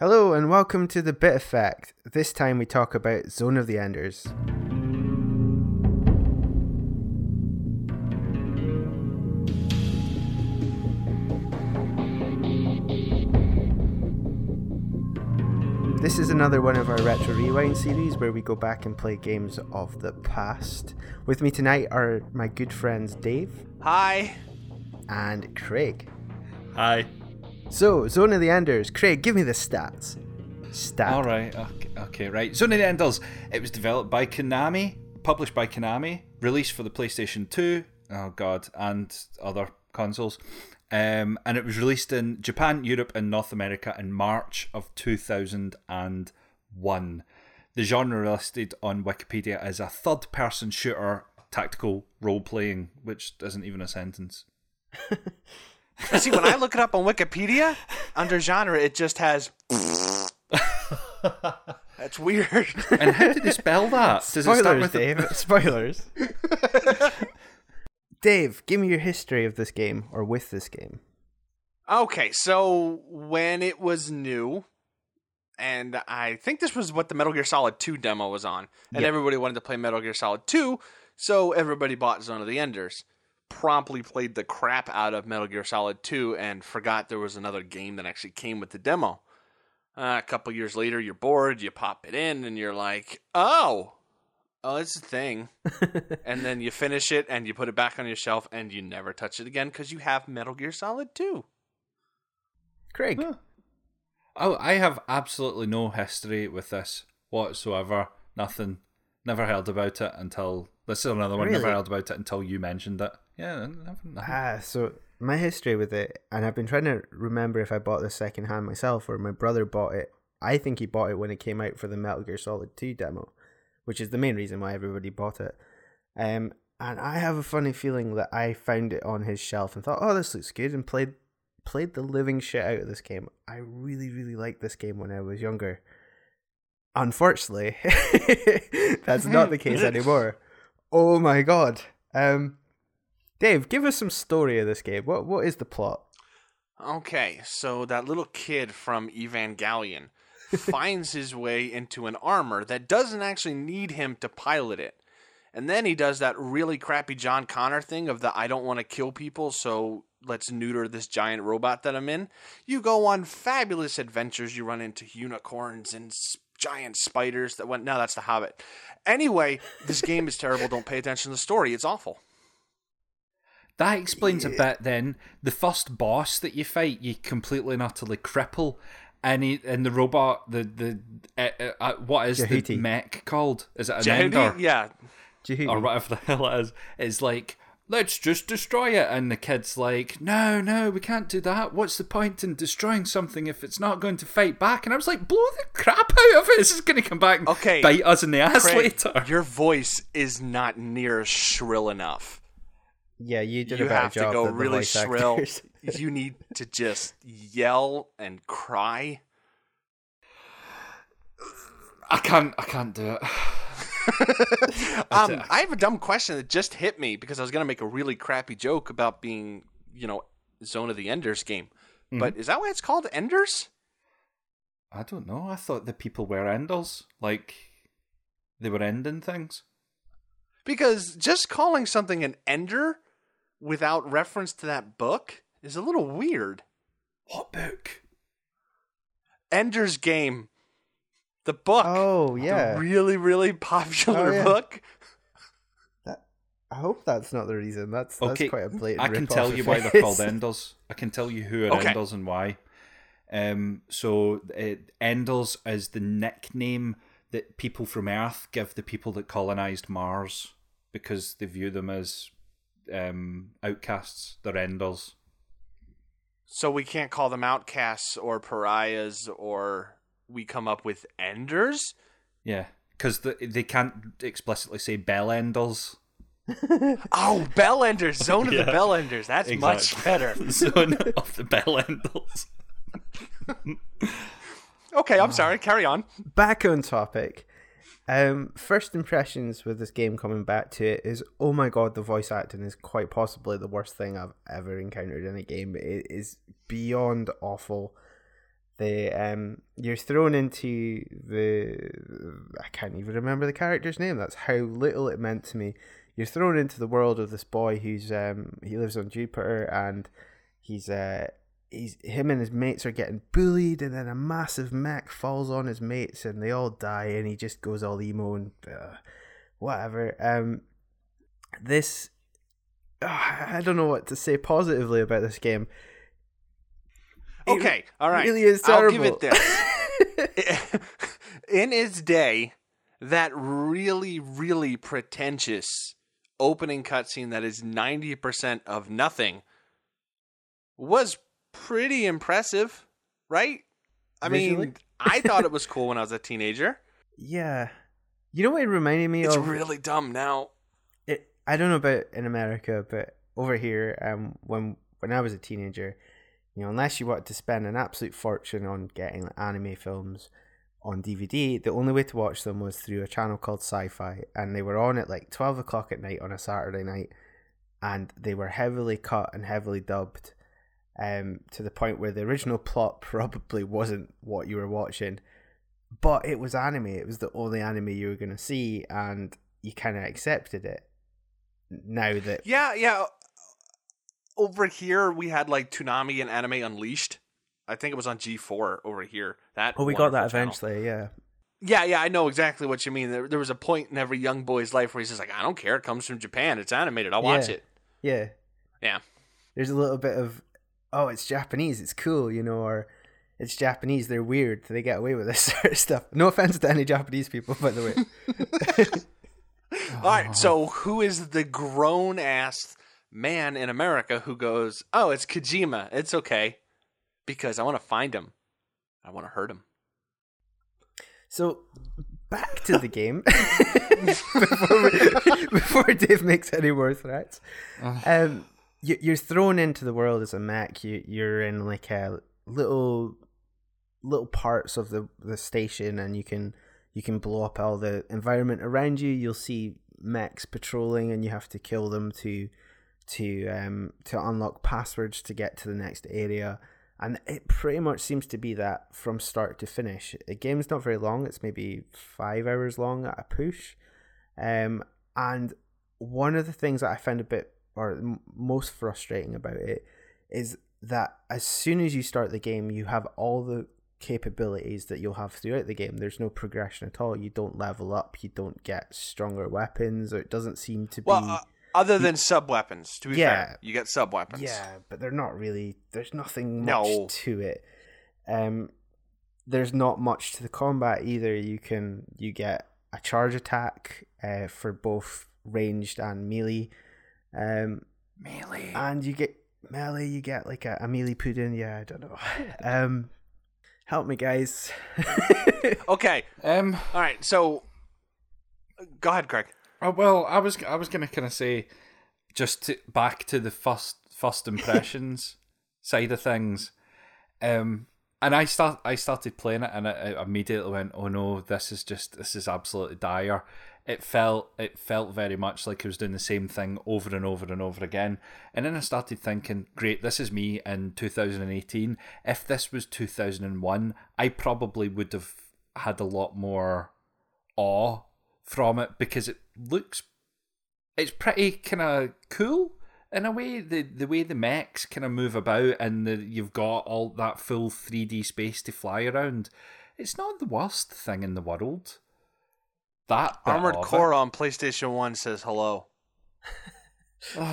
Hello and welcome to the Bit Effect. This time we talk about Zone of the Enders. This is another one of our Retro Rewind series where we go back and play games of the past. With me tonight are my good friends Dave Hi. and Craig. Hi. So, Zone of the Enders. Craig, give me the stats. Stat. All right. Okay, okay. Right. Zone of the Enders. It was developed by Konami, published by Konami, released for the PlayStation 2. Oh God, and other consoles. Um, and it was released in Japan, Europe, and North America in March of 2001. The genre listed on Wikipedia as a third-person shooter tactical role-playing, which isn't even a sentence. See, when I look it up on Wikipedia, under genre, it just has. That's weird. And how did they spell that? Does it start Spoilers, with a- Dave. Spoilers. Dave, give me your history of this game or with this game. okay, so when it was new, and I think this was what the Metal Gear Solid 2 demo was on, and Yeah. everybody wanted to play Metal Gear Solid 2, so everybody bought Zone of the Enders. Promptly played the crap out of Metal Gear Solid 2 and forgot there was another game that actually came with the demo. Uh, a couple years later, you're bored, you pop it in, and you're like, oh, oh, it's a thing. and then you finish it and you put it back on your shelf and you never touch it again because you have Metal Gear Solid 2. Craig. Huh. Oh, I have absolutely no history with this whatsoever. Nothing. Never heard about it until this is another one. Never heard about it until you mentioned it. Yeah. Ah, so my history with it, and I've been trying to remember if I bought this second hand myself or my brother bought it. I think he bought it when it came out for the Metal Gear Solid 2 demo, which is the main reason why everybody bought it. Um, and I have a funny feeling that I found it on his shelf and thought, "Oh, this looks good," and played played the living shit out of this game. I really, really liked this game when I was younger. Unfortunately, that's not the case anymore. Oh my god. Um, Dave, give us some story of this game. What what is the plot? Okay, so that little kid from Evangelion finds his way into an armor that doesn't actually need him to pilot it. And then he does that really crappy John Connor thing of the I don't want to kill people, so let's neuter this giant robot that I'm in. You go on fabulous adventures. You run into unicorns and giant spiders that went. No, that's the Hobbit. Anyway, this game is terrible. Don't pay attention to the story. It's awful. That explains a bit. Then the first boss that you fight, you completely and utterly cripple, and he, and the robot, the the uh, uh, what is Jehuti. the mech called? Is it an Jehudi- ender? yeah, Jehuti. or whatever the hell it is, is like, let's just destroy it. And the kid's like, no, no, we can't do that. What's the point in destroying something if it's not going to fight back? And I was like, blow the crap out of it. This is going to come back and Okay, bite us in the ass Craig, later. your voice is not near shrill enough. Yeah, you did you a better have to go really shrill. you need to just yell and cry. I can't, I can't do it. Um. I have a dumb question that just hit me because I was going to make a really crappy joke about being, you know, Zone of the Enders game. Mm-hmm. But is that why it's called Enders? I don't know. I thought the people were enders. Like, they were ending things. Because just calling something an Ender without reference to that book is a little weird. What book? Ender's Game. The book. Oh yeah. The really, really popular Oh, yeah. book. That, I hope that's not the reason. That's that's Okay, quite a blatant. I can tell you why they're called. Enders. I can tell you who are Okay. Enders and why. Um, so it, Enders is the nickname that people from Earth give the people that colonized Mars because they view them as um, outcasts. They're Enders. So we can't call them outcasts or pariahs or we come up with enders? Yeah, because the, they can't explicitly say Bell Enders. Oh, bell enders, zone of Yeah. the bell enders. That's much better. Zone of the Bell Enders. Okay, I'm sorry. Carry on. Back on topic. Um, first impressions with this game coming back to it is, oh my god, the voice acting is quite possibly the worst thing I've ever encountered in a game. It is beyond awful. they um you're thrown into the I can't even remember the character's name. That's how little it meant to me. You're thrown into the world of this boy who's um he lives on Jupiter and he's uh he's him and his mates are getting bullied and then a massive mech falls on his mates and they all die and he just goes all emo and uh, whatever. Um this uh, I don't know what to say positively about this game. It Okay, all right. really is I'll give it this. In its day, that really, really pretentious opening cutscene that is 90% of nothing was pretty impressive, right? I Visually? mean, I thought it was cool when I was a teenager. Yeah. You know what it reminded me It's of? really dumb now. it, I don't know about in America, but over here, um, when when I was a teenager, you know, unless you wanted to spend an absolute fortune on getting like, anime films on DVD, the only way to watch them was through a channel called Sci-Fi, and they were on at like twelve o'clock at night on a Saturday night, and they were heavily cut and heavily dubbed, um, to the point where the original plot probably wasn't what you were watching, but it was anime. It was the only anime you were going to see, and you kind of accepted it. Now that Yeah, yeah. Over here, we had like Toonami and Anime Unleashed. I think it was on G4 over here. That oh, we got that channel. eventually, yeah. Yeah, yeah, I know exactly what you mean. There, there was a point in every young boy's life where he's just like, I don't care. It comes from Japan. It's animated. I'll watch Yeah. it. Yeah. Yeah. There's a little bit of, oh, it's Japanese, it's cool, you know, or it's Japanese, they're weird, they get away with this sort of stuff. No offense to any Japanese people, by the way. All right. So, who is the grown ass man in America who goes, Oh, it's Kojima. It's okay. Because I want to find him. I want to hurt him. So, back to the game before, we- before Dave makes any more threats. Um, you, you're thrown into the world as a mech. You, you're in like a little little parts of the, the station, and you can you can blow up all the environment around you. You'll see mechs patrolling, and you have to kill them to to um to unlock passwords to get to the next area. And it pretty much seems to be that from start to finish. The game's not very long; it's maybe five hours long at a push. Um, and one of the things that I found a bit or m- most frustrating about it is that as soon as you start the game, you have all the capabilities that you'll have throughout the game. There's no progression at all. You don't level up. You don't get stronger weapons, or it doesn't seem to be. Well, uh, other than sub weapons, to be Yeah. fair, you get sub weapons. Yeah, but they're not really. There's nothing much No. to it. Um, there's not much to the combat either. You can you get a charge attack uh, for both ranged and melee. Um, Melee. and you get melee. You get like a, a melee pudding. Yeah, I don't know. Um, help me, guys. Okay. Um. All right. So, go ahead, Craig. Oh, well, I was I was gonna kind of say, just to, back to the first first impressions side of things, um, and I start I started playing it and I, I immediately went, oh no, this is just this is absolutely dire. It felt it felt very much like I was doing the same thing over and over and over again, and then I started thinking, great, this is me in 2018. If this was 2001, I probably would have had a lot more awe from it because it looks it's pretty kind of cool in a way. The the way the mechs kind of move about and the, you've got all that full 3D space to fly around. It's not the worst thing in the world that bit Armored of it- Core on PlayStation One says hello.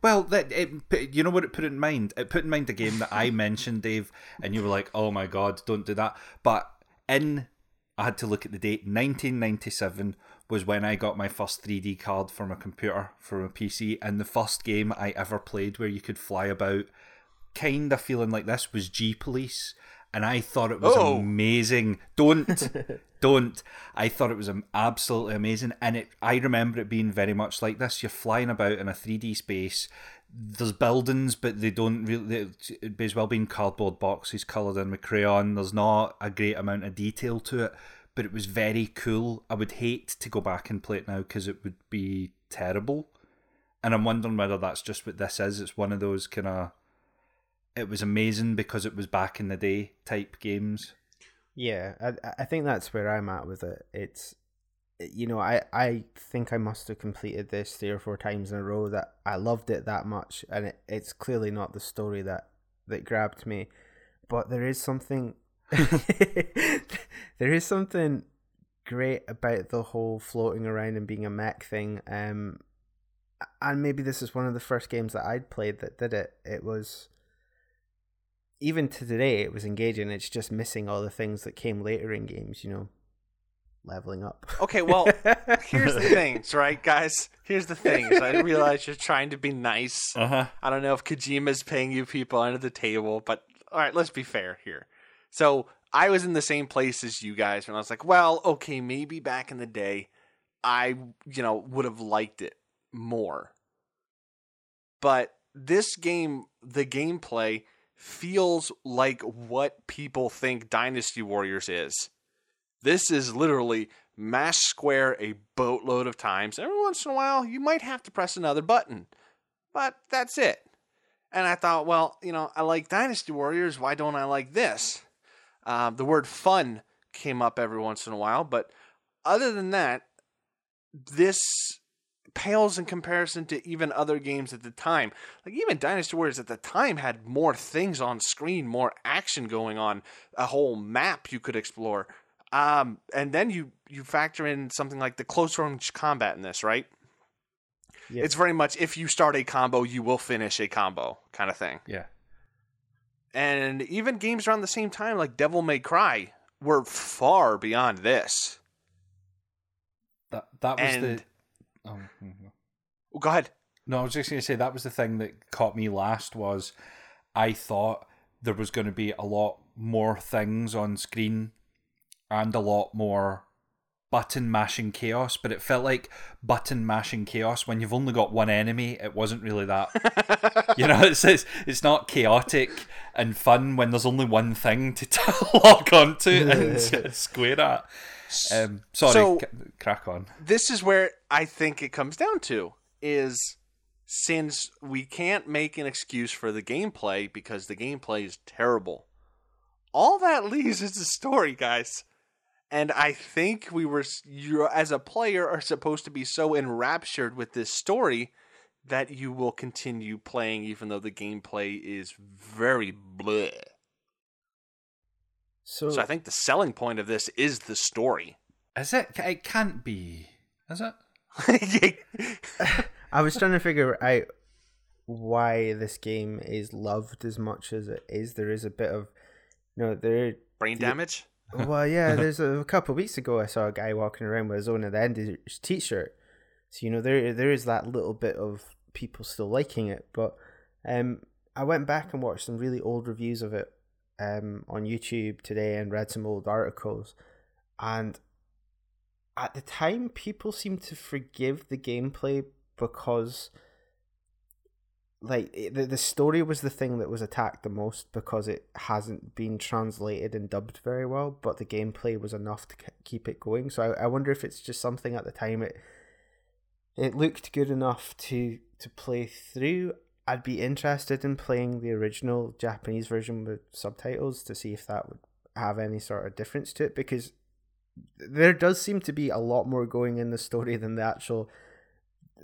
Well, that it, put- you know what it put in mind? It put in mind a game that I mentioned, Dave, and you were like, "Oh my god, don't do that." But in, I had to look at the date. 1997 was when I got my first 3D card from a computer from a PC, and the first game I ever played where you could fly about, kind of feeling like this, was G Police, and I thought it was Oh. amazing. Don't. don't. I thought it was absolutely amazing, and it. I remember it being very much like this. You're flying about in a 3D space. There's buildings, but they don't really. It may as well being cardboard boxes coloured in with crayon. There's not a great amount of detail to it, but it was very cool. I would hate to go back and play it now because it would be terrible. And I'm wondering whether that's just what this is. It's one of those kind of. It was amazing because it was back in the day type games. Yeah, I I think that's where I'm at with it. It's you know, I I think I must have completed this three or four times in a row that I loved it that much and it, it's clearly not the story that that grabbed me. But there is something there is something great about the whole floating around and being a mech thing. Um and maybe this is one of the first games that I'd played that did it. It was even to today it was engaging. It's just missing all the things that came later in games, you know, leveling up. Okay, well, here's the things, right, guys? Here's the things. I realize you're trying to be nice. Uh-huh. I don't know if Kojima's paying you people under the table, but all right, let's be fair here. So I was in the same place as you guys, and I was like, well, okay, maybe back in the day, I, you know, would have liked it more. But this game, the gameplay feels like what people think Dynasty Warriors is. This is literally mash square a boatload of times. Every once in a while, you might have to press another button, but that's it. And I thought, well, you know, I like Dynasty Warriors. Why don't I like this? Uh, the word fun came up every once in a while, but other than that, this pales in comparison to even other games at the time. Like even Dynasty Warriors at the time had more things on screen, more action going on, a whole map you could explore. Um, and then you you factor in something like the close range combat in this, right? Yeah. It's very much if you start a combo, you will finish a combo kind of thing. Yeah. And even games around the same time, like Devil May Cry, were far beyond this. That that was And- the. Oh, mhm. Oh, go ahead. No, I was just going to say that was the thing that caught me last was I thought there was going to be a lot more things on screen and a lot more button mashing chaos, but it felt like button mashing chaos when you've only got one enemy. It wasn't really that. you know, it's, it's it's not chaotic and fun when there's only one thing to, to lock onto and square at. Um, sorry, So- c- crack on. this is where I think it comes down to is since we can't make an excuse for the gameplay because the gameplay is terrible. All that leaves is the story, guys. And I think we were you as a player are supposed to be so enraptured with this story that you will continue playing even though the gameplay is very bleh. So, So I think the selling point of this is the story. Is it? It can't be. Is it? I was trying to figure out why this game is loved as much as it is. There is a bit of, you know, there. Brain damage? Well, yeah. There's a, a couple of weeks ago, I saw a guy walking around with his own at the end of his t-shirt. So you know, there there is that little bit of people still liking it. But um, I went back and watched some really old reviews of it um on YouTube today and read some old articles, and at the time, people seemed to forgive the gameplay because like the the story was the thing that was attacked the most because it hasn't been translated and dubbed very well, but the gameplay was enough to keep it going. So I, I wonder if it's just something at the time it it looked good enough to to play through. I'd be interested in playing the original Japanese version with subtitles to see if that would have any sort of difference to it because there does seem to be a lot more going in the story than the actual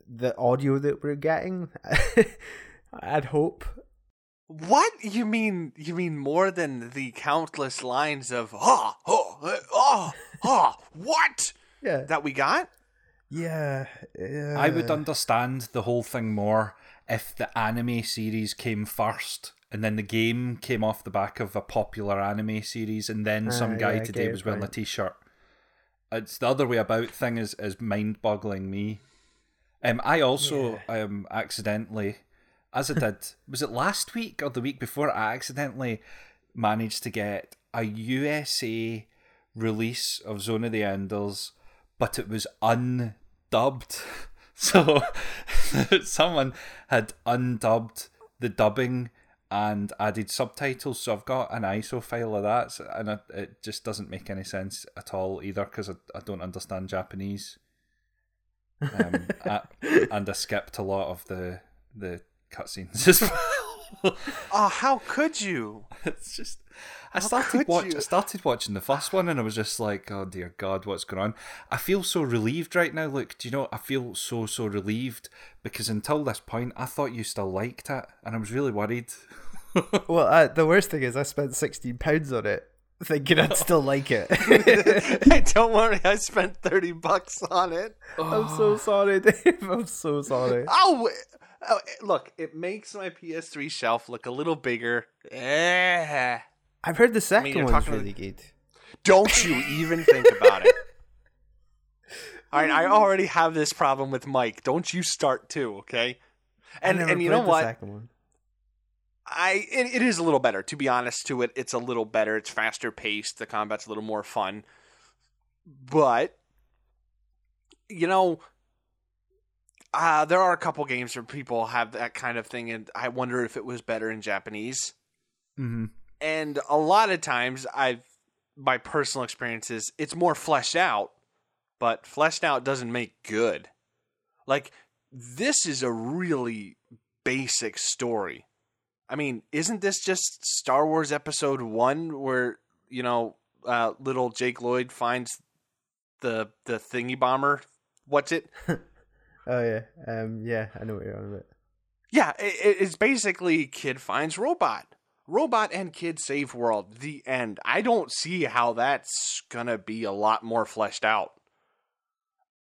the audio that we're getting. I'd hope. What you mean? You mean more than the countless lines of ah oh uh, oh oh what Yeah. that we got? Yeah. yeah. I would understand the whole thing more if the anime series came first and then the game came off the back of a popular anime series and then some Ah, guy yeah, today was wearing a t-shirt. It's the other way about thing is, is mind-boggling me. Um, I also um accidentally, as I did, was it last week or the week before? I accidentally managed to get a USA release of Zone of the Enders, but it was undubbed. So someone had undubbed the dubbing and added subtitles. So I've got an ISO file of that, so- and it, it just doesn't make any sense at all either because I, I don't understand Japanese. Um, I- and I skipped a lot of the the cutscenes as well. Oh, how could you? it's just I started watch? I started watching the first one and I was just like, oh dear God, what's going on? I feel so relieved right now. Look, do you know? I feel so so relieved because until this point, I thought you still liked it, and I was really worried. Well, uh, the worst thing is I spent sixteen pounds on it, thinking I'd still like it. hey, don't worry, I spent thirty bucks on it. I'm so sorry, Dave. I'm so sorry. Oh, oh, look, it makes my PS3 shelf look a little bigger. Eh. I've heard the 2nd you're one's talking to really good. Don't you even think about it. All right, I already have this problem with Mike. Don't you start too, okay? And and you know the what? second one. I it, it is a little better. To be honest, to it, it's a little better. It's faster paced. The combat's a little more fun. But you know, uh, there are a couple games where people have that kind of thing, and I wonder if it was better in Japanese. Mm-hmm. And a lot of times, I've my personal experiences, it's more fleshed out, but fleshed out doesn't make good. Like this is a really basic story. I mean, isn't this just Star Wars Episode One, where you know, uh, little Jake Lloyd finds the the thingy bomber? What's it? Oh yeah, um, yeah, I know what you're on about. Yeah, it, it's basically kid finds robot. Robot and kid save world. The end. I don't see how that's gonna be a lot more fleshed out.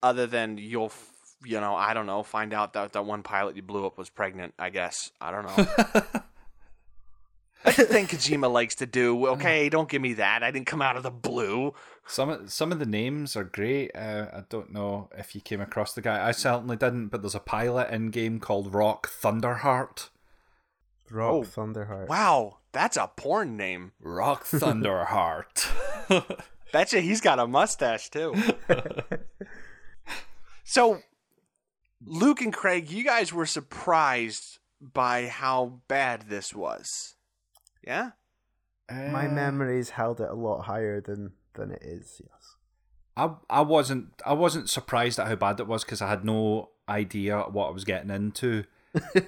Other than you'll, f- you know, I don't know, find out that that one pilot you blew up was pregnant. I guess I don't know. That's the thing Kojima likes to do. Okay, don't give me that. I didn't come out of the blue. Some of- some of the names are great. Uh, I don't know if you came across the guy. I certainly didn't. But there's a pilot in game called Rock Thunderheart. Rock Oh, Thunderheart. Wow, that's a porn name. Rock Thunderheart. Betcha he's got a mustache too. so, Luke and Craig, you guys were surprised by how bad this was. Yeah? My Uh, memories held it a lot higher than than it is. Yes. I I wasn't I wasn't surprised at how bad it was because I had no idea what I was getting into.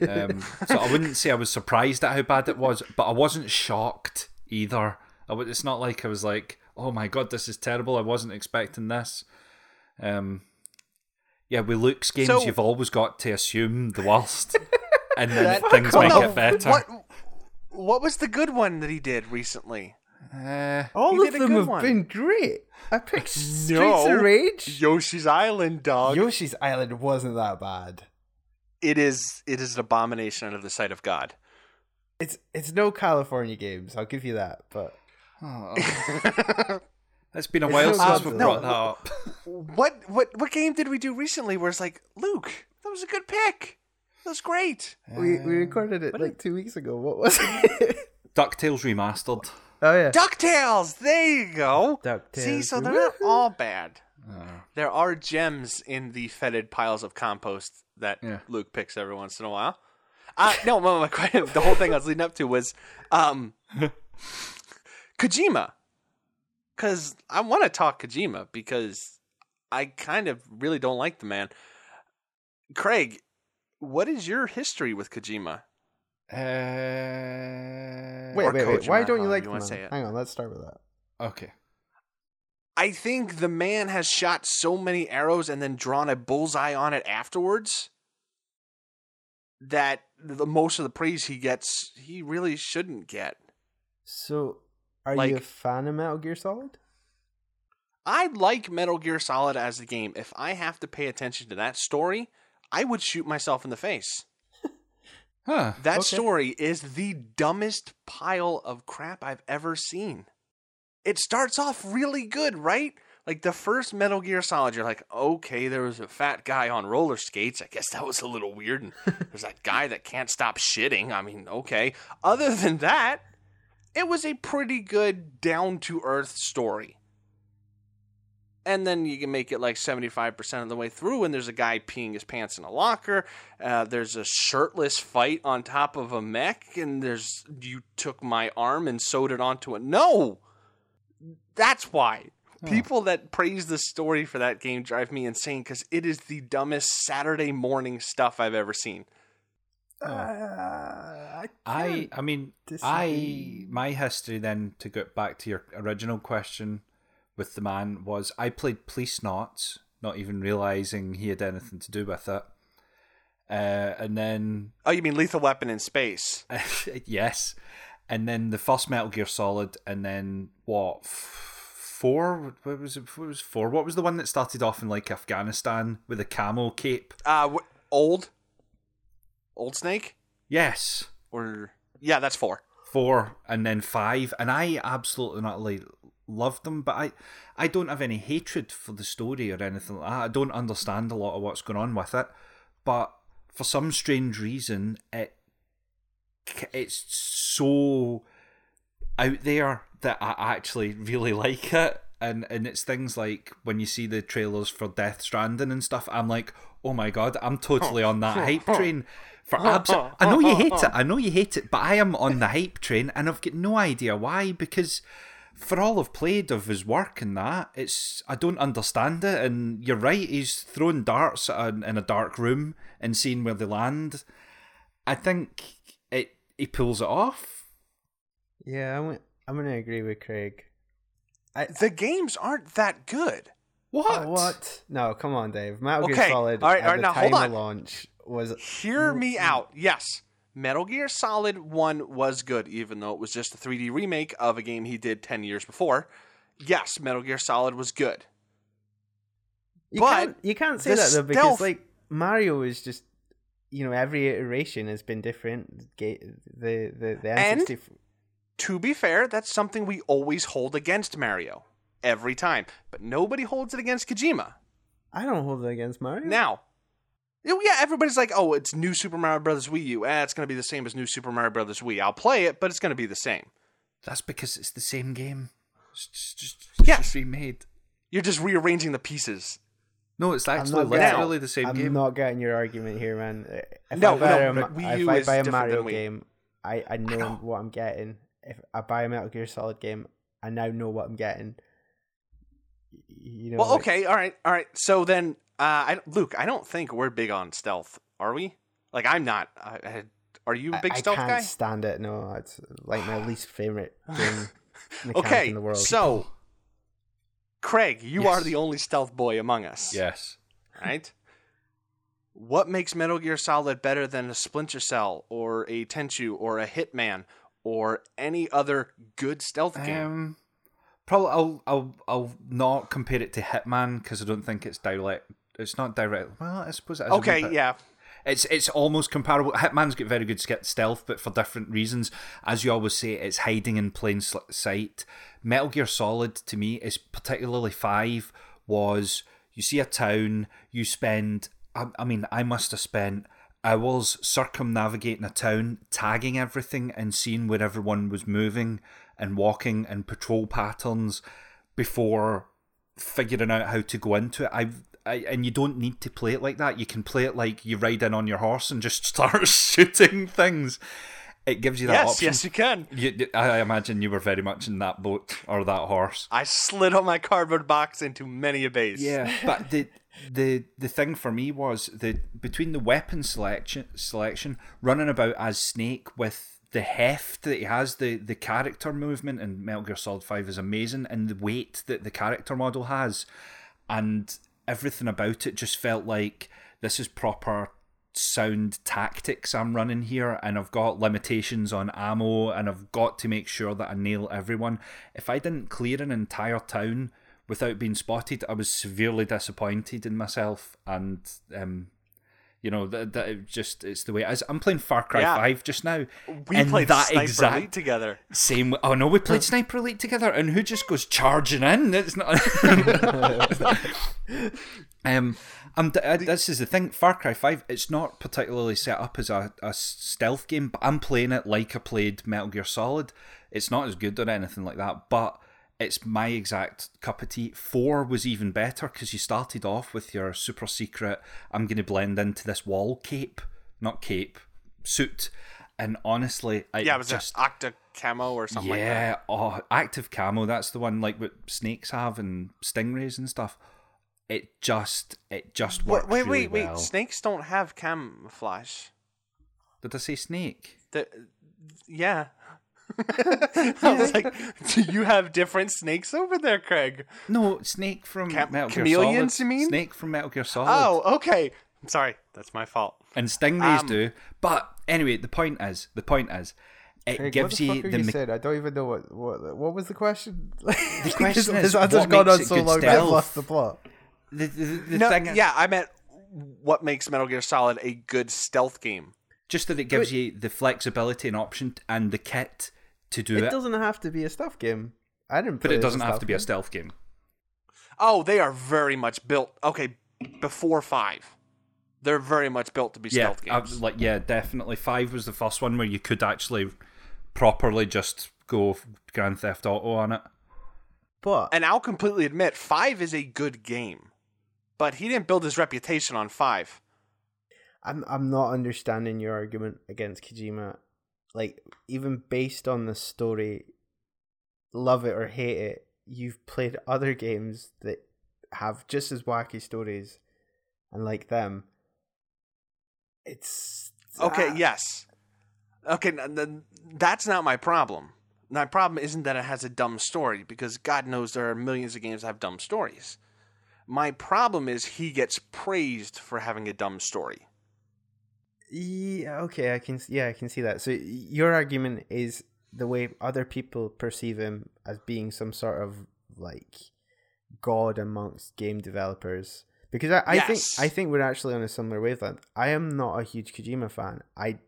Um, so I wouldn't say I was surprised at how bad it was, but I wasn't shocked either. I w- it's not like I was like, "Oh my god, this is terrible." I wasn't expecting this. Um, yeah, with Luke's games, So- you've always got to assume the worst, and then That- things Well, make it better. What, what was the good one that he did recently? Uh, All of them good have one. been great. I picked Streets No. of Rage. Yoshi's Island, dog. Yoshi's Island wasn't that bad. It is it is an abomination under the sight of God. It's it's no California games. I'll give you that. But oh. it's been a It's while since we though. brought that up. what what what game did we do recently where it's like, Luke, that was a good pick. That was great. we we um, recorded it like two weeks ago. What was it? Ducktales remastered. oh yeah. DuckTales, there you go. DuckTales. See, so they're not all bad. Uh, There are gems in the fetid piles of compost that Yeah. Luke picks every once in a while. Uh, no, my, my, question- the whole thing I was leading up to was um, Kojima. Because I want to talk Kojima because I kind of really don't like the man. Craig, what is your history with Kojima? Uh, Wait, Or wait, wait. Why don't you like you the wanna man? say it. Hang on, let's start with that. Okay. I think the man has shot so many arrows and then drawn a bullseye on it afterwards that the most of the praise he gets, he really shouldn't get. So, are Like- you a fan of Metal Gear Solid? I like Metal Gear Solid as a game. If I have to pay attention to that story, I would shoot myself in the face. Huh. That Okay. story is the dumbest pile of crap I've ever seen. It starts off really good, right? Like the first Metal Gear Solid, you're like, okay, there was a fat guy on roller skates. I guess that was a little weird. And there's that guy that can't stop shitting. I mean, okay. Other than that, it was a pretty good down to earth story. And then you can make it like 75% of the way through, and there's a guy peeing his pants in a locker. Uh, there's a shirtless fight on top of a mech, and there's you took my arm and sewed it onto it. No! That's why. People that praise the story for that game drive me insane because it is the dumbest Saturday morning stuff I've ever seen. Uh, I, I I mean I my history then to get back to your original question with the man was I played Policenauts, not even realizing he had anything to do with it. Uh, and then Oh, you mean Lethal Weapon in space? yes, and then the first Metal Gear Solid, and then what? Four? What was it? What was four? What was the one that started off in like Afghanistan with a camo cape? Uh, wh- old, old Snake, Yes, or yeah, that's four. four and then five and i absolutely not like loved them but i i don't have any hatred for the story or anything like that i don't understand a lot of what's going on with it but for some strange reason it it's so out there that i actually really like it and and it's things like when you see the trailers for death stranding and stuff i'm like oh my god i'm totally on that hype train for abso- I know you hate it. I know you hate it, but I am on the hype train, and I've got no idea why. Because for all I've played of his work and that, it's I don't understand it. And you're right, he's throwing darts in a dark room and seeing where they land. I think he pulls it off. Yeah, I'm, I'm going to agree with Craig. The games aren't that good. What? Oh, what? No, come on, Dave. Metal Gear Okay, Solid all right, at all right, the now, time hold of on. launch was Hear me out. Yes, Metal Gear Solid 1 was good, even though it was just a 3D remake of a game he did 10 years before. Yes, Metal Gear Solid was good. You But can't you can't say that though because stealth- like Mario is just you know every iteration has been different. Ga- The the the And- N64 To be fair, that's something we always hold against Mario. Every time. But nobody holds it against Kojima. I don't hold it against Mario. Now, oh, yeah, everybody's like, oh, it's new Super Mario Brothers Wii U. Eh, it's going to be the same as new Super Mario Brothers Wii. I'll play it, but it's going to be the same. That's because it's the same game. It's just, just, Yes. just remade. You're just rearranging the pieces. No, it's actually literally the same game. I'm not getting your argument here, man. If No, I buy no, a, but Ma- if U I is buy a Mario than Wii. game, I I know, know. what I'm getting. If I buy a Metal Gear Solid game, I now know what I'm getting. You know. Well, like- okay, all right, all right. So then, uh, I, Luke, I don't think we're big on stealth, are we? Like, I'm not. I, I, are you a I- big stealth guy? I can't guy? stand it. No, it's like my least favorite game mechanic Okay, in the world. so Craig, you Yes. are the only stealth boy among us. Yes. Right. What makes Metal Gear Solid better than a Splinter Cell or a Tenchu or a Hitman or any other good stealth game? Um, probably I'll I'll I'll not compare it to Hitman because I don't think it's direct. It's not direct. Well, I suppose it is. okay, yeah. It's it's almost comparable. Hitman's got very good stealth, but for different reasons. As you always say, it's hiding in plain sight. Metal Gear Solid to me is particularly five. Was you see a town, you spend. I, I mean, I must have spent hours circumnavigating a town, tagging everything, and seeing where everyone was moving and walking and patrol patterns before figuring out how to go into it. I've and you don't need to play it like that. You can play it like you ride in on your horse and just start shooting things. It gives you that Yes, option. yes, you can. You, I imagine you were very much in that boat or that horse. I slid on my cardboard box into many a base. Yeah, but the the the thing for me was that between the weapon selection selection, running about as Snake with the heft that he has, the the character movement in Metal Gear Solid Five is amazing, and the weight that the character model has, and everything about it just felt like this is proper sound tactics I'm running here and I've got limitations on ammo and I've got to make sure that I nail everyone. If I didn't clear an entire town without being spotted, I was severely disappointed in myself and um you know that, that it just it's the way it is. I'm playing Far Cry Yeah. 5 just now. We and played that Sniper exact Elite together. same. Oh no, we played Sniper Elite together, and who just goes charging in? It's not. um, I'm. uh, This is the thing. Far Cry Five. It's not particularly set up as a, a stealth game, but I'm playing it like I played Metal Gear Solid. It's not as good or anything like that, but it's my exact cup of tea. Four was even better because you started off with your super secret. I'm going to blend into this wall cape, not cape, suit. And honestly, I Yeah, it was just Octa Camo or something like that. yeah, oh, active camo. That's the one like what snakes have and stingrays and stuff. It just, it just works Wait, wait, really wait, wait. Snakes don't have camouflage. Did I say Snake? The, yeah. I was like, do you have different snakes over there, Craig? No, Snake from Cam- Metal Gear Solid. you mean? Snake from Metal Gear Solid. Oh, okay. I'm sorry. That's my fault. and Stingrays Um, do. But anyway, the point is, the point is, it Craig, gives what the you fuck are the you me- saying? I don't even know what what what was the question. The question is, this answer's what gone on so long I've lost the plot. the, the, the No, thing. yeah, I meant what makes Metal Gear Solid a good stealth game. just that it gives you the flexibility and option and the kit to do It, it, doesn't have to be a stealth game. I didn't. but play it doesn't have stealth to be a stealth game. Oh, they are very much built. Okay, before five, they're very much built to be Yeah, stealth I- games. like yeah, definitely. Five was the first one where you could actually properly just go Grand Theft Auto on it. But and I'll completely admit, five is a good game, but he didn't build his reputation on five. I'm I'm not understanding your argument against Kojima. Like even based on the story, love it or hate it, you've played other games that have just as wacky stories, and like them, it's Okay, ah, yes. Okay, that's not my problem. My problem isn't that it has a dumb story, because God knows there are millions of games that have dumb stories. My problem is he gets praised for having a dumb story. Yeah, okay, I can yeah, I can see that. So your argument is the way other people perceive him as being some sort of like god amongst game developers. Because I, I think I think we're actually on a similar wavelength. I am not a huge Kojima fan. I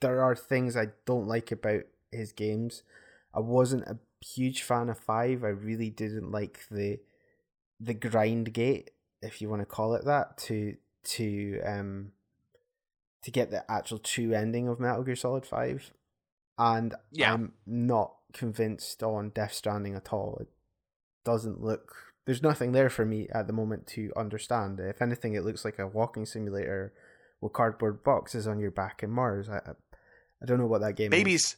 there are things I don't like about his games. I wasn't a huge fan of five. I really didn't like the the grind gate, if you want to call it that, to to um to get the actual true ending of Metal Gear Solid Five. And Yeah. I'm not convinced on Death Stranding at all. It doesn't look there's nothing there for me at the moment to understand. If anything, it looks like a walking simulator with cardboard boxes on your back in Mars. I, I, don't know what that game is. Babies.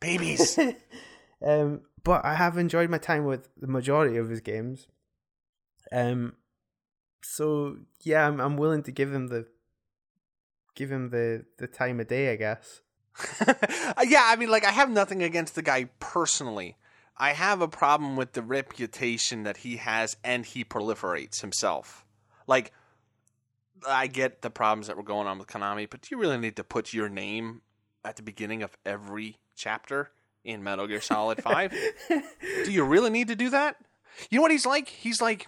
Babies. um, but I have enjoyed my time with the majority of his games. Um, so yeah, I'm I'm willing to give him the give him the the time of day, I guess. yeah, I mean, like, I have nothing against the guy personally. I have a problem with the reputation that he has and he proliferates himself. Like, I get the problems that were going on with Konami, but do you really need to put your name at the beginning of every chapter in Metal Gear Solid 5? do you really need to do that? You know what he's like? He's like,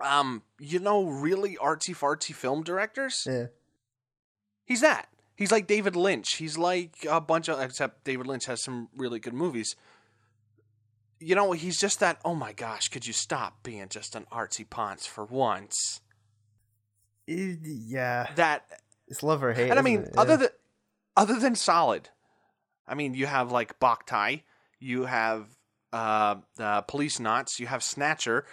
um, you know, really artsy fartsy film directors? yeah. He's that. He's like David Lynch. He's like a bunch of except David Lynch has some really good movies. You know, he's just that. Oh my gosh, could you stop being just an artsy ponce for once? Yeah, That, it's love or hate. and I mean, it? other Yeah. than other than solid, I mean, you have like Boktai, you have uh, uh, Policenauts, you have Snatcher.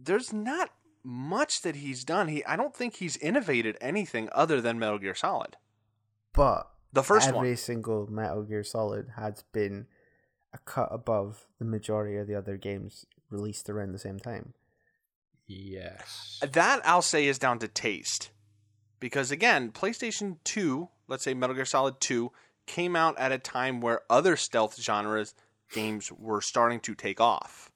There's not much that he's done. He, I don't think he's innovated anything other than Metal Gear Solid, but the first every one. single Metal Gear Solid has been a cut above the majority of the other games released around the same time. Yes. That I'll say is down to taste. Because again, PlayStation 2, let's say Metal Gear Solid 2, came out at a time where other stealth genres games were starting to take off.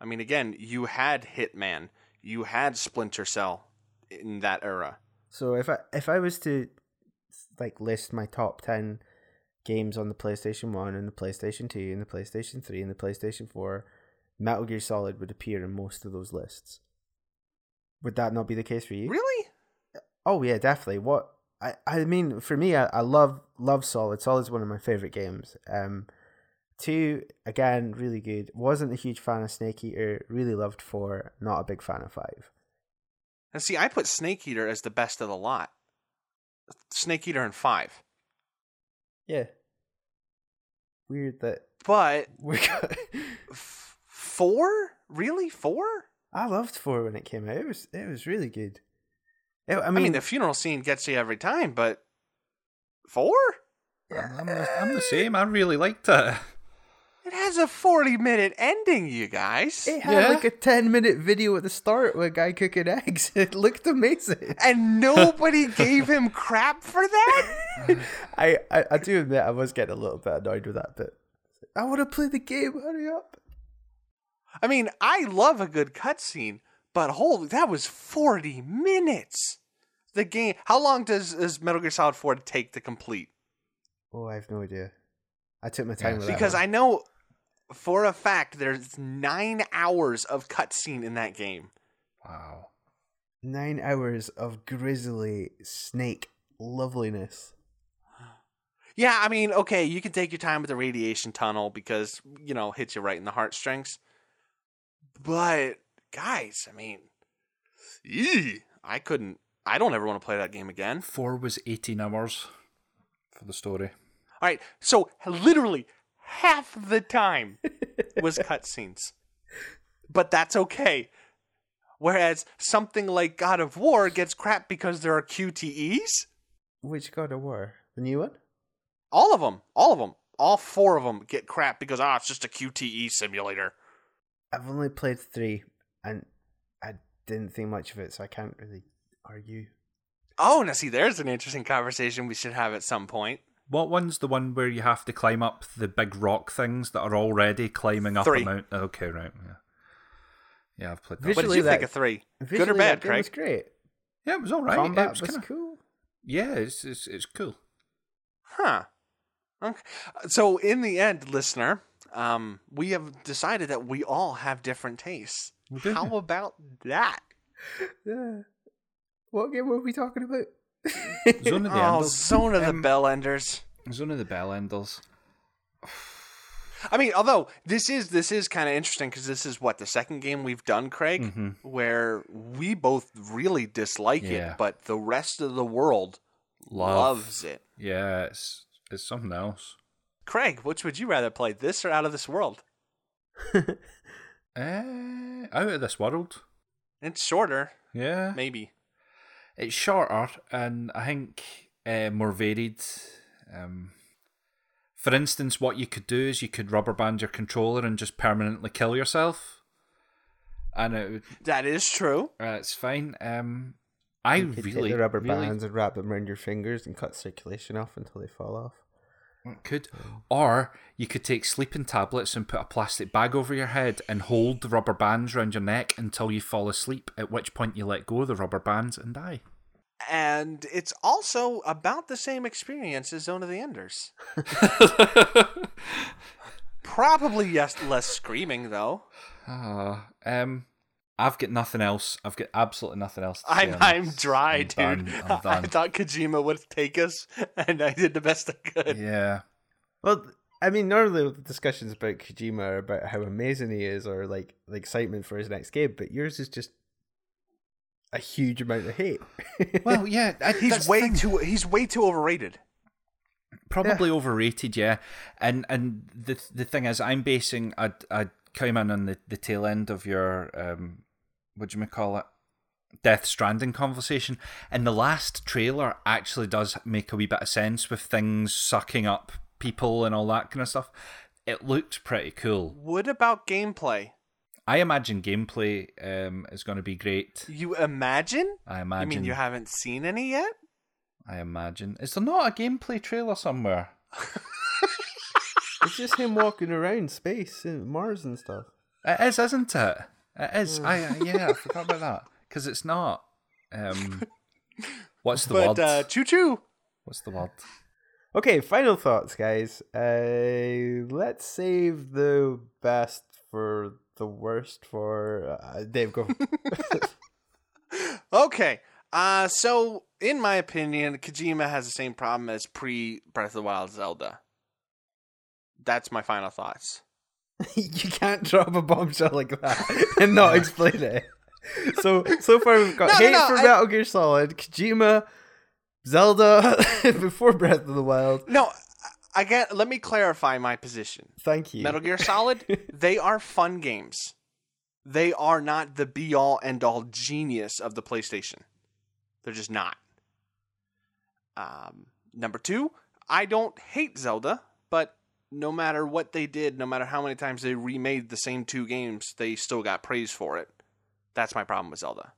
I mean, again, you had Hitman, you had Splinter Cell in that era. So if I if I was to like list my top ten games on the PlayStation One and the PlayStation Two and the PlayStation Three and the PlayStation Four, Metal Gear Solid would appear in most of those lists. Would that not be the case for you? Really? Oh yeah, definitely. What I I mean for me, I, I love love Solid. Solid's one of my favorite games. Um, two again, really good. Wasn't a huge fan of Snake Eater. Really loved four. Not a big fan of five. And see, I put Snake Eater as the best of the lot. Snake Eater and 5. Yeah. Weird that But we got. f- 4? Really? 4? I loved four when it came out. It was it was really good. It- I I mean, mean, the funeral scene gets you every time, but 4? I'm, I'm the, I'm the same. I really liked it. It has a 40 minute ending, you guys. It had Yeah. like a 10 minute video at the start with a guy cooking eggs. It looked amazing. and nobody gave him crap for that? I, I, I do admit I was getting a little bit annoyed with that bit. I want to play the game, hurry up. I mean, I love a good cutscene, but holy, that was 40 minutes. The game. How long does, does Metal Gear Solid 4 take to complete? Oh, I have no idea. I took my time Yeah. with that. Because one. I know for a fact there's nine hours of cutscene in that game. Wow. Nine hours of grizzly snake loveliness. Yeah, I mean, okay, you can take your time with the radiation tunnel because, you know, hits you right in the heartstrings. But, guys, I mean, eeh, I couldn't, I don't ever want to play that game again. Four was 18 hours for the story. All right, so literally half the time was cutscenes. But that's okay. Whereas something like God of War gets crap because there are QTEs. Which God of War? The new one? All of them, all of them, all four of them get crap because ah, it's just a QTE simulator. I've only played three, and I didn't think much of it, so I can't really argue. Oh, now see, there's an interesting conversation we should have at some point. What one's the one where you have to climb up the big rock things that are already climbing up Three. a mountain? Okay, right. Yeah. Yeah, I've played that. Visually- What did you that- think of three? Good or bad, that game Craig? was great. Yeah, it was all right. Combat it was, was kinda- cool. Yeah, it's, it's it's cool. Huh. Okay. So in the end, listener, um, we have decided that we all have different tastes. We do. How about that? Yeah. What game were we talking about? Zone of the Oh, Enders. Zone of the Um, Bell Enders. Zone of the Bell Enders. I mean, although this is this is kind of interesting because this is what the second game we've done, Craig, Mhm. where we both really dislike Yeah. it, but the rest of the world Love. loves it. Yeah, it's it's something else. Craig, which would you rather play, this or Out of This World? Uh, out of this world. It's shorter, Yeah, maybe. It's shorter and I think uh, more varied. Um, for instance, what you could do is you could rubber band your controller and just permanently kill yourself, and it would, That is true. uh, it's fine. Um, I You could really take the rubber really bands and wrap them around your fingers and cut circulation off until they fall off. Could. Or you could take sleeping tablets and put a plastic bag over your head and hold the rubber bands around your neck until you fall asleep, at which point you let go of the rubber bands and die. And it's also about the same experience as Zone of the Enders. Probably yes, less screaming though. Ah, um, I've got nothing else. I've got absolutely nothing else. To I'm I'm dry, I'm dude. done, I'm I thought Kojima would take us, and I did the best I could. yeah. Well, I mean, normally the discussions about Kojima are about how amazing he is or like the excitement for his next game, but yours is just a huge amount of hate. Well, yeah. I- He's way thing. too he's way too overrated. probably overrated, yeah. And and the the thing is, I'm basing I I came in on the, the tail end of your um, what do you call it, Death Stranding conversation, and the last trailer actually does make a wee bit of sense with things sucking up people and all that kind of stuff. It looked pretty cool. What about gameplay? I imagine gameplay um, is going to be great. You imagine? I imagine. You imagine. mean you haven't seen any yet? I imagine. Is there not a gameplay trailer somewhere? it's just him walking around space and Mars and stuff. It is, isn't it? It is. I yeah, I forgot about that because it's not. Um, what's the but word? uh, choo choo. what's the word? Okay, final thoughts, guys. Uh, let's save the best for the worst for uh, Dave. Go. Okay. Uh so in my opinion, Kojima has the same problem as pre Breath of the Wild Zelda. That's my final thoughts. you can't drop a bombshell like that and not explain it. So so far we've got No, no, hate no, for I- Metal Gear Solid, Kojima, Zelda before Breath of the Wild. No, I get let me clarify my position. Thank you. Metal Gear Solid, they are fun games. They are not the be all end all genius of the PlayStation. They're just not. Um, number two, I don't hate Zelda, but no matter what they did, no matter how many times they remade the same two games, they still got praise for it. That's my problem with Zelda.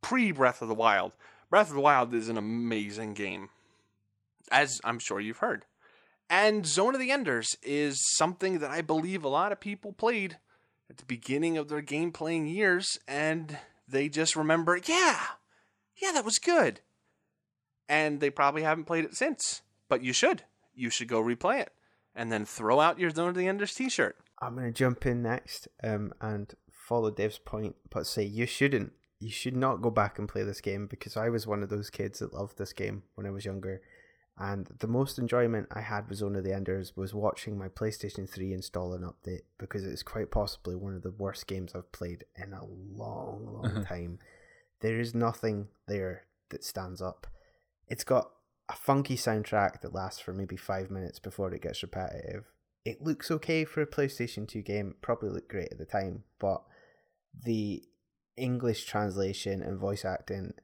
Pre Breath of the Wild, Breath of the Wild is an amazing game, as I'm sure you've heard. And Zone of the Enders is something that I believe a lot of people played at the beginning of their game playing years, and they just remember, yeah, yeah, that was good. And they probably haven't played it since, but you should. You should go replay it and then throw out your Zone of the Enders t shirt. I'm going to jump in next um, and follow Dev's point, but say you shouldn't. You should not go back and play this game because I was one of those kids that loved this game when I was younger. And the most enjoyment I had with Zone of the Enders was watching my PlayStation 3 install an update because it's quite possibly one of the worst games I've played in a long, long uh-huh. time. There is nothing there that stands up. It's got a funky soundtrack that lasts for maybe five minutes before it gets repetitive. It looks okay for a PlayStation 2 game, probably looked great at the time, but the English translation and voice acting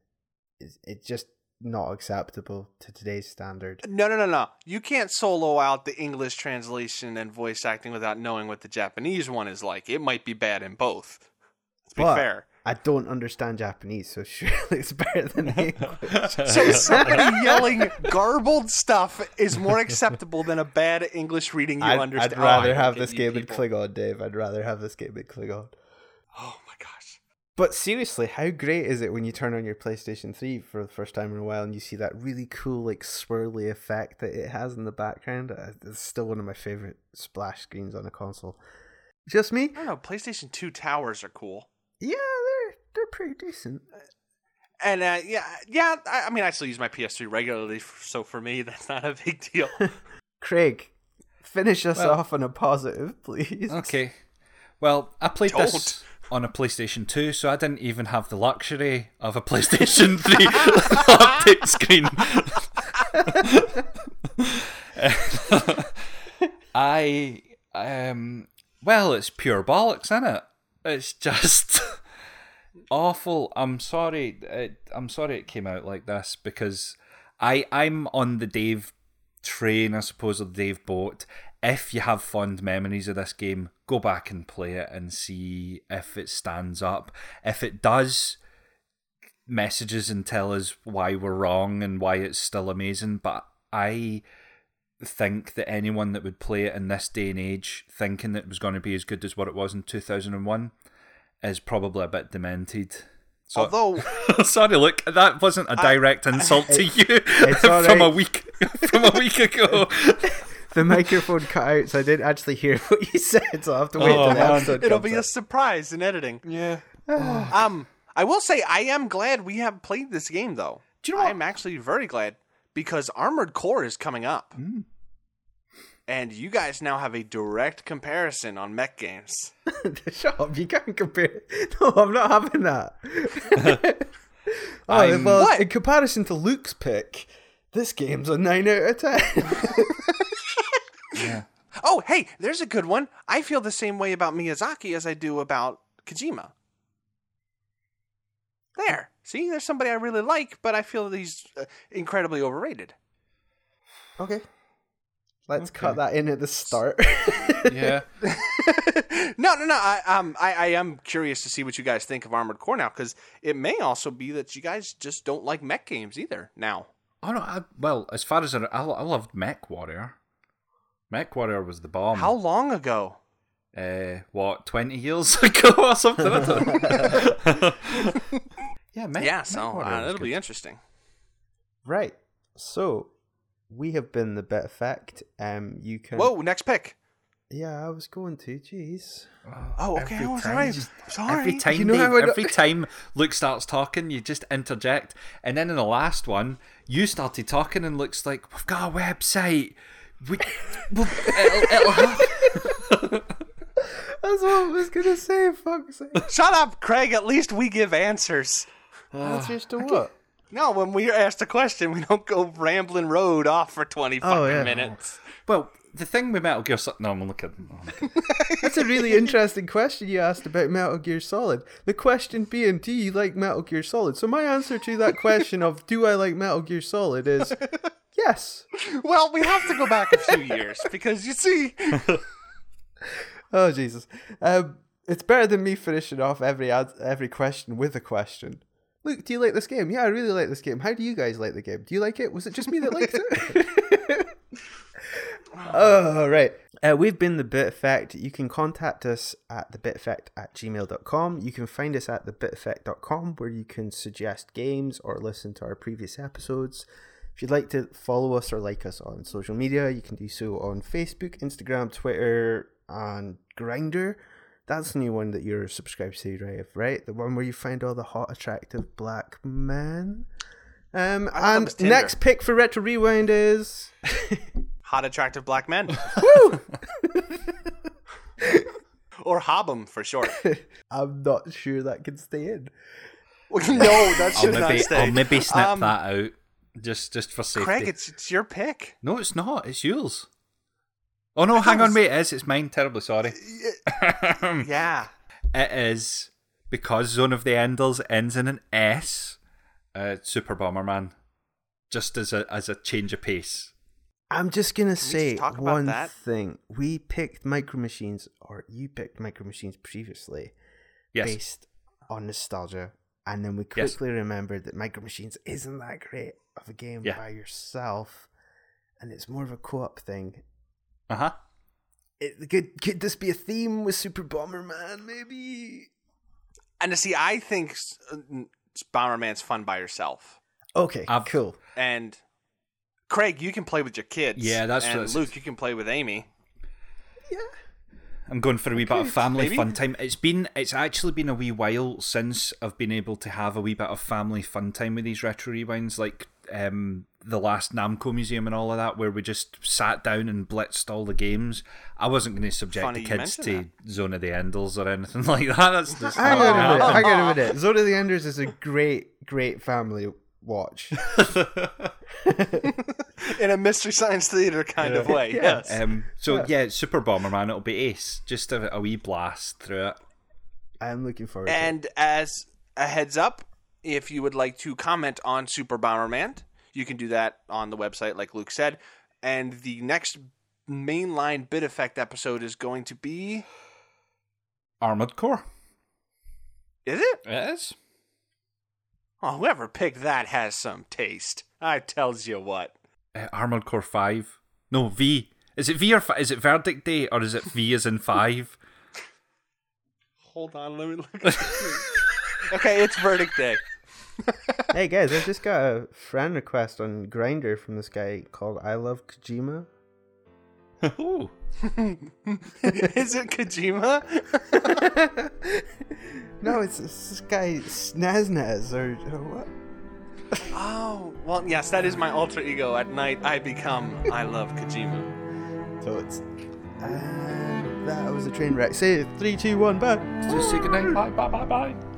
is it's just not acceptable to today's standard. No, no, no, no. You can't solo out the English translation and voice acting without knowing what the Japanese one is like. It might be bad in both. Let's be But fair. I don't understand Japanese, so surely it's better than English. So somebody yelling garbled stuff is more acceptable than a bad English reading you I'd, understand. I'd rather Oh, have this game in. Klingon, Dave. I'd rather have this game in Klingon. Oh. But seriously, how great is it when you turn on your PlayStation 3 for the first time in a while and you see that really cool, like, swirly effect that it has in the background? Uh, It's still one of my favorite splash screens on a console. Just me? I don't know. PlayStation 2 towers are cool. Yeah, they're, they're pretty decent. And uh, yeah, yeah. I, I mean, I still use my PS3 regularly, so for me, that's not a big deal. Craig, finish us Well- off on a positive, please. Okay. Well, I played Don't. this on a PlayStation 2, so I didn't even have the luxury of a PlayStation 3 update screen. I um well, it's pure bollocks, isn't it? It's just awful. I'm sorry. It, I'm sorry it came out like this because I I'm on the Dave train, I suppose, or the Dave boat. If you have fond memories of this game, go back and play it and see if it stands up. If it does, messages and tell us why we're wrong and why it's still amazing. But I think that anyone that would play it in this day and age, thinking that it was going to be as good as what it was in 2001, is probably a bit demented. So, Although sorry, look, that wasn't a direct insult to you from a week from a week ago. The microphone cut out, so I didn't actually hear what you said, so I'll have to wait Oh, till the man. episode it'll comes be a surprise in editing. Yeah. Um, I will say I am glad we have played this game though. Do you know what? I'm actually very glad because Armored Core is coming up, Hmm. and you guys now have a direct comparison on mech games. Shut up! You can't compare. No, I'm not having that. oh, well, What? in comparison to Luke's pick, this game's a nine out of ten. Yeah. Oh, hey, there's a good one. I feel the same way about Miyazaki as I do about Kojima. There. See, there's somebody I really like, but I feel that he's uh, incredibly overrated. okay, let's Okay. cut that in at the start. Yeah. no, no, no. I, um, I, I am curious to see what you guys think of Armored Core now, because it may also be that you guys just don't like mech games either now. Oh no. I, well, as far as I, I, I loved Mech Warrior. Mech Warrior was the bomb. How long ago? Uh, what twenty years ago or something? I don't know. yeah. Mech, yeah, Mech so uh, it'll be interesting. right. So we have been the bit effect. Um, you can. Whoa, next pick. Yeah, I was going to. Jeez. Oh, okay. Every Oh, time- sorry. Sorry. Every time, You know Dave, how I don't- every time Luke starts talking, you just interject, and then in the last one, you started talking, and Luke's like, "We've got a website. We, we'll, it'll, it'll happen." That's what I was gonna say. Fuck. Shut up, Craig. At least we give answers. Answers to what? No, when we are asked a question, we don't go rambling road off for 20 fucking Oh, yeah. minutes. Well, the thing with Metal Gear Solid. No, I'm only kidding. I'm kidding. That's a really interesting question you asked about Metal Gear Solid. The question being, do you like Metal Gear Solid? So my answer to that question of do I like Metal Gear Solid is Yes. Well, we have to go back a few years because you see, Oh Jesus. Um, it's better than me finishing off every ad- every question with a question. Luke, do you like this game? Yeah, I really like this game. How do you guys like the game? Do you like it? Was it just me that liked it? oh, right. Uh, we've been The Bit Effect. You can contact us at thebiteffect at gmail.com. You can find us at thebiteffect.com where you can suggest games or listen to our previous episodes. If you'd like to follow us or like us on social media, you can do so on Facebook, Instagram, Twitter, and Grindr. That's the new one that you're subscribed to, right? right? The one where you find all the hot, attractive black men. Um, I thought it and next pick for Retro Rewind is. hot, attractive black men, Woo! or Hob'em for short. I'm not sure that can stay in. no, that I'll should not maybe, stay. I'll maybe snip Um, that out just just for safety. Craig, it's it's your pick. no, it's not. It's yours. Oh no, hang on, was- mate. It is. It's mine. Terribly sorry. Yeah. It is because Zone of the Enders ends in an S. Uh, Super Bomberman, just as a as a change of pace. I'm just gonna just say talk about one that? thing. We picked Micro Machines, or you picked Micro Machines previously, Yes. based on nostalgia, and then we Yes. quickly remembered that Micro Machines isn't that great of a game Yeah. by yourself, and it's more of a co-op thing. Uh huh. Could could this be a theme with Super Bomberman? Maybe. And to see, I think s- uh, Bomberman's fun by yourself. Okay, I've- cool. And Craig, you can play with your kids. Yeah, that's and what- Luke, you can play with Amy. Yeah. I'm going for a wee bit of family maybe. fun time. It's been it's actually been a wee while since I've been able to have a wee bit of family fun time with these retro rewinds, like um, the last Namco museum and all of that, where we just sat down and blitzed all the games. I wasn't going to subject Funny the kids to mention Zone of the Enders or anything like that. That's just Hang not on a minute. gonna Hang on a minute. Zone of the Enders is a great, great family watch. In a Mystery Science Theater kind of way. Yeah. Yes. Um, so yeah. Super Bomberman, it'll be ace. Just a, a wee blast through it. I'm looking forward to it. And as a heads up, if you would like to comment on Super Bomberman, you can do that on the website, like Luke said. And the next mainline bit effect episode is going to be. Armored Core. Is it? Yes. Oh, whoever picked that has some taste. I tells you what. Uh, Armored Core Five. No V. Is it V or fi- is it Verdict Day or is it V as in five? Hold on, let me look. At okay, it's verdict day. Hey guys, I just got a friend request on Grindr from this guy called I Love Kojima. Ooh. is it Kojima? no, it's, it's this guy Snaznaz or, or what? oh, well, yes, that is my alter ego. At night, I become I love Kojima. So it's and that was a train wreck. Say it, three, two, one, bye. Just say goodnight. Bye. Bye bye bye.